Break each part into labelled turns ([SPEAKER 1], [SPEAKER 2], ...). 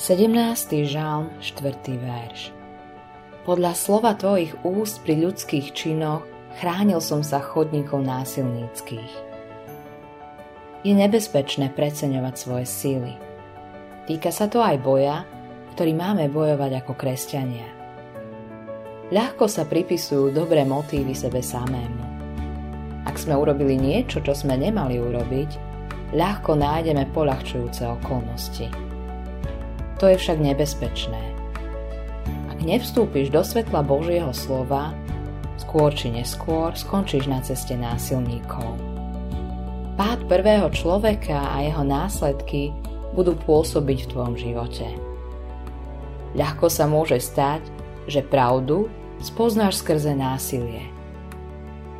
[SPEAKER 1] 17. žalm, 4. verš. Podľa slova tvojich úst pri ľudských činoch chránil som sa chodníkov násilníckých. Je nebezpečné preceňovať svoje síly. Týka sa to aj boja, ktorý máme bojovať ako kresťania. Ľahko sa pripisujú dobré motívy sebe samému. Ak sme urobili niečo, čo sme nemali urobiť, ľahko nájdeme polahčujúce okolnosti. To je však nebezpečné. Ak nevstúpiš do svetla Božieho slova, skôr či neskôr skončíš na ceste násilníkov. Pád prvého človeka a jeho následky budú pôsobiť v tvojom živote. Ľahko sa môže stať, že pravdu spoznáš skrze násilie.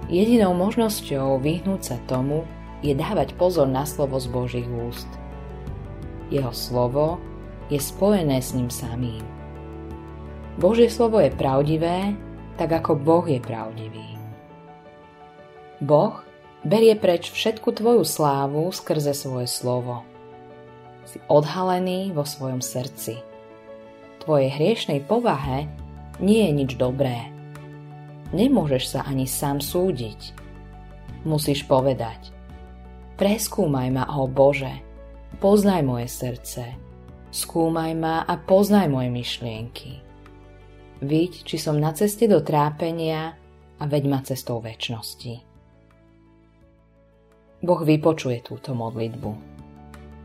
[SPEAKER 1] Jedinou možnosťou vyhnúť sa tomu je dávať pozor na slovo z Božích úst. Jeho slovo je spojené s ním samým. Božie slovo je pravdivé, tak ako Boh je pravdivý. Boh berie preč všetku tvoju slávu skrze svoje slovo. Si odhalený vo svojom srdci. Tvojej hriešnej povahe nie je nič dobré. Nemôžeš sa ani sám súdiť. Musíš povedať Preskúmaj ma, o Bože, poznaj moje srdce, Skúmaj ma a poznaj moje myšlienky. Vidť, či som na ceste do trápenia a veď ma cestou väčšnosti. Boh vypočuje túto modlitbu.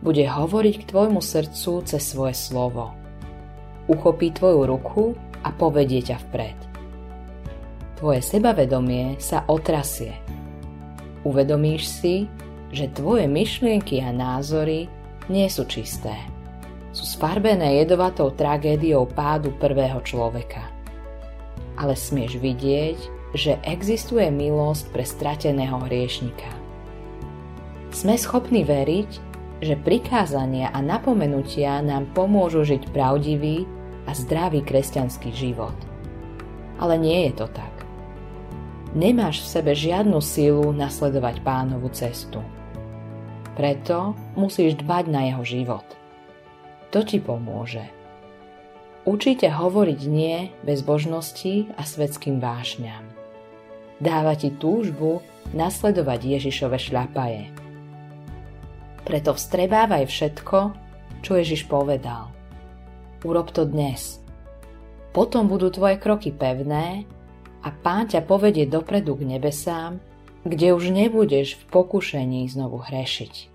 [SPEAKER 1] Bude hovoriť k tvojmu srdcu cez svoje slovo. Uchopí tvoju ruku a povedie ťa vpred. Tvoje sebavedomie sa otrasie. Uvedomíš si, že tvoje myšlienky a názory nie sú čisté sú sfarbené jedovatou tragédiou pádu prvého človeka. Ale smieš vidieť, že existuje milosť pre strateného hriešnika. Sme schopní veriť, že prikázania a napomenutia nám pomôžu žiť pravdivý a zdravý kresťanský život. Ale nie je to tak. Nemáš v sebe žiadnu sílu nasledovať pánovu cestu. Preto musíš dbať na jeho život – to ti pomôže. Učite hovoriť nie bezbožnosti a svetským vášňam. Dáva ti túžbu nasledovať Ježišove šľapaje. Preto vstrebávaj všetko, čo Ježiš povedal. Urob to dnes. Potom budú tvoje kroky pevné a pán ťa povedie dopredu k nebesám, kde už nebudeš v pokušení znovu hrešiť.